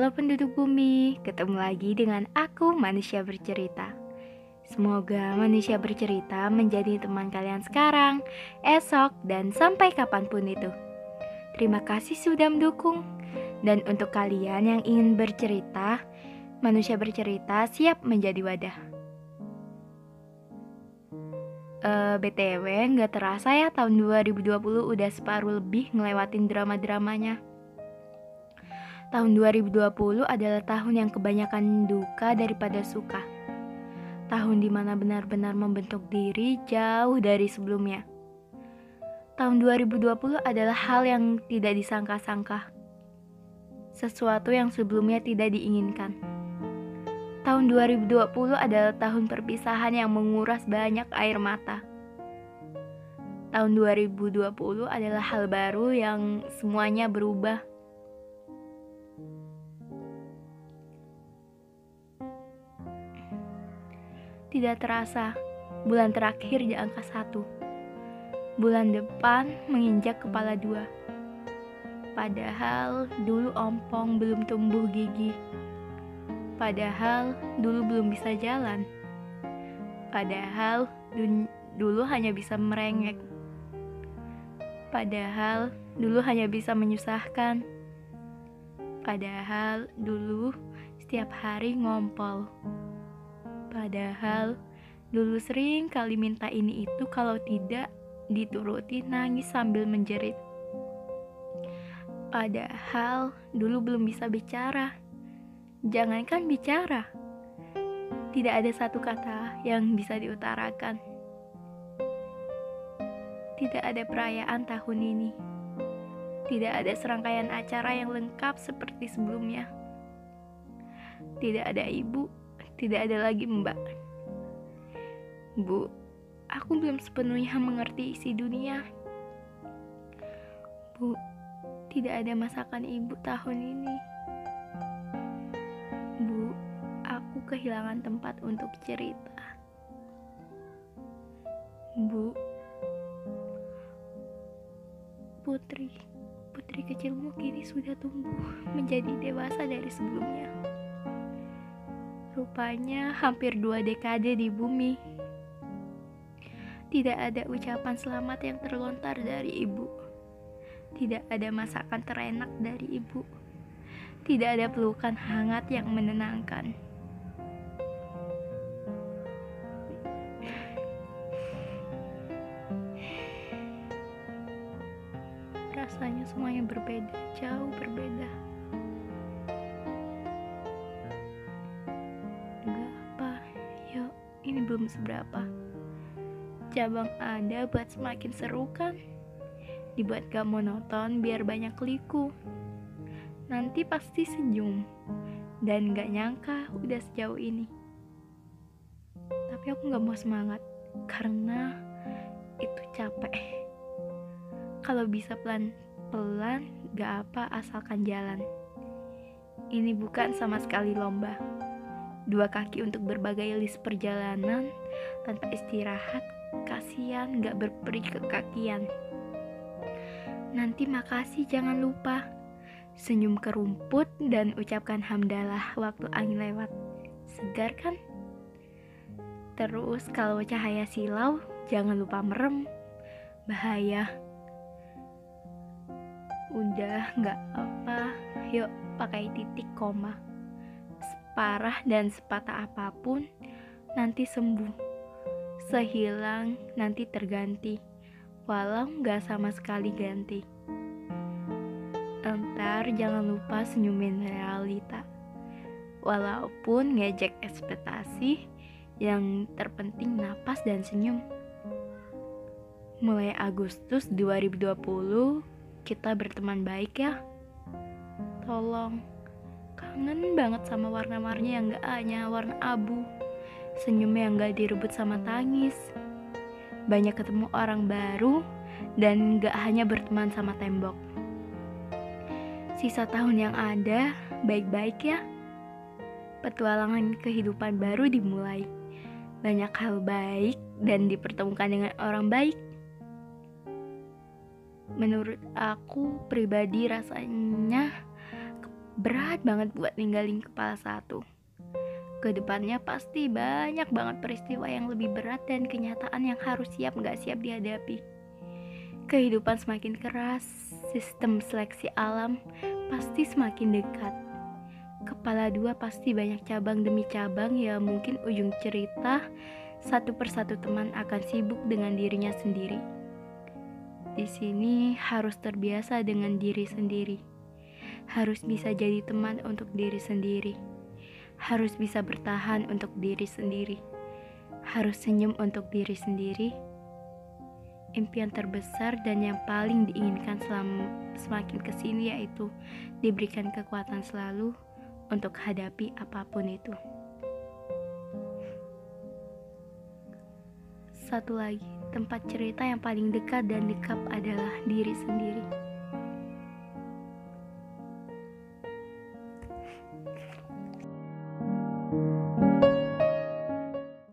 Halo penduduk bumi, ketemu lagi dengan aku manusia bercerita. Semoga manusia bercerita menjadi teman kalian sekarang, esok, dan sampai kapan pun itu. Terima kasih sudah mendukung. Dan untuk kalian yang ingin bercerita, manusia bercerita siap menjadi wadah. Uh, eh, BTW, nggak terasa ya tahun 2020 udah separuh lebih ngelewatin drama-dramanya. Tahun 2020 adalah tahun yang kebanyakan duka daripada suka. Tahun di mana benar-benar membentuk diri jauh dari sebelumnya. Tahun 2020 adalah hal yang tidak disangka-sangka. Sesuatu yang sebelumnya tidak diinginkan. Tahun 2020 adalah tahun perpisahan yang menguras banyak air mata. Tahun 2020 adalah hal baru yang semuanya berubah Tidak terasa, bulan terakhir di angka satu. Bulan depan menginjak kepala dua. Padahal dulu ompong belum tumbuh gigi. Padahal dulu belum bisa jalan. Padahal dulu hanya bisa merengek. Padahal dulu hanya bisa menyusahkan. Padahal dulu setiap hari ngompol. Padahal dulu sering kali minta ini itu kalau tidak dituruti nangis sambil menjerit. Padahal dulu belum bisa bicara. Jangankan bicara. Tidak ada satu kata yang bisa diutarakan. Tidak ada perayaan tahun ini. Tidak ada serangkaian acara yang lengkap seperti sebelumnya. Tidak ada ibu tidak ada lagi mbak. Bu, aku belum sepenuhnya mengerti isi dunia. Bu, tidak ada masakan ibu tahun ini. Bu, aku kehilangan tempat untuk cerita. Bu, putri, putri kecilmu kini sudah tumbuh menjadi dewasa dari sebelumnya. Rupanya hampir dua dekade di bumi. Tidak ada ucapan selamat yang terlontar dari ibu. Tidak ada masakan terenak dari ibu. Tidak ada pelukan hangat yang menenangkan. Rasanya semuanya berbeda, jauh berbeda. Belum seberapa. Cabang ada buat semakin seru kan? Dibuat gak monoton biar banyak liku. Nanti pasti senyum. Dan gak nyangka udah sejauh ini. Tapi aku gak mau semangat. Karena itu capek. Kalau bisa pelan-pelan gak apa asalkan jalan. Ini bukan sama sekali lomba dua kaki untuk berbagai list perjalanan. Tanpa istirahat kasihan gak berperi kekakian. Nanti makasih jangan lupa. Senyum ke rumput dan ucapkan hamdalah waktu angin lewat. Segar kan? Terus kalau cahaya silau jangan lupa merem. Bahaya. Udah nggak apa yuk pakai titik koma separah dan sepatah apa pun, nanti sembuh. Sehilang, nanti terganti, walau gak sama sekali ganti. Entar jangan lupa senyumin realita. Walaupun ngejek ekspektasi, yang terpenting napas dan senyum. Mulai Agustus 2020, kita berteman baik ya. Tolong kangen banget sama warna-warni yang gak hanya warna abu senyumnya yang gak direbut sama tangis. Banyak ketemu orang baru dan gak hanya berteman sama tembok. Sisa tahun yang ada baik-baik ya. Petualangan kehidupan baru dimulai. Banyak hal baik dan dipertemukan dengan orang baik. Menurut aku pribadi rasanya berat banget buat ninggalin kepala satu. Ke depannya pasti banyak banget peristiwa yang lebih berat dan kenyataan yang harus siap nggak siap dihadapi. Kehidupan semakin keras, sistem seleksi alam pasti semakin dekat. Kepala dua pasti banyak cabang demi cabang ya mungkin ujung cerita satu persatu teman akan sibuk dengan dirinya sendiri. Di sini harus terbiasa dengan diri sendiri. Harus bisa jadi teman untuk diri sendiri harus bisa bertahan untuk diri sendiri, harus senyum untuk diri sendiri. Impian terbesar dan yang paling diinginkan selama semakin ke sini yaitu diberikan kekuatan selalu untuk hadapi apa pun itu. Satu lagi, tempat cerita yang paling dekat dan dekat adalah diri sendiri.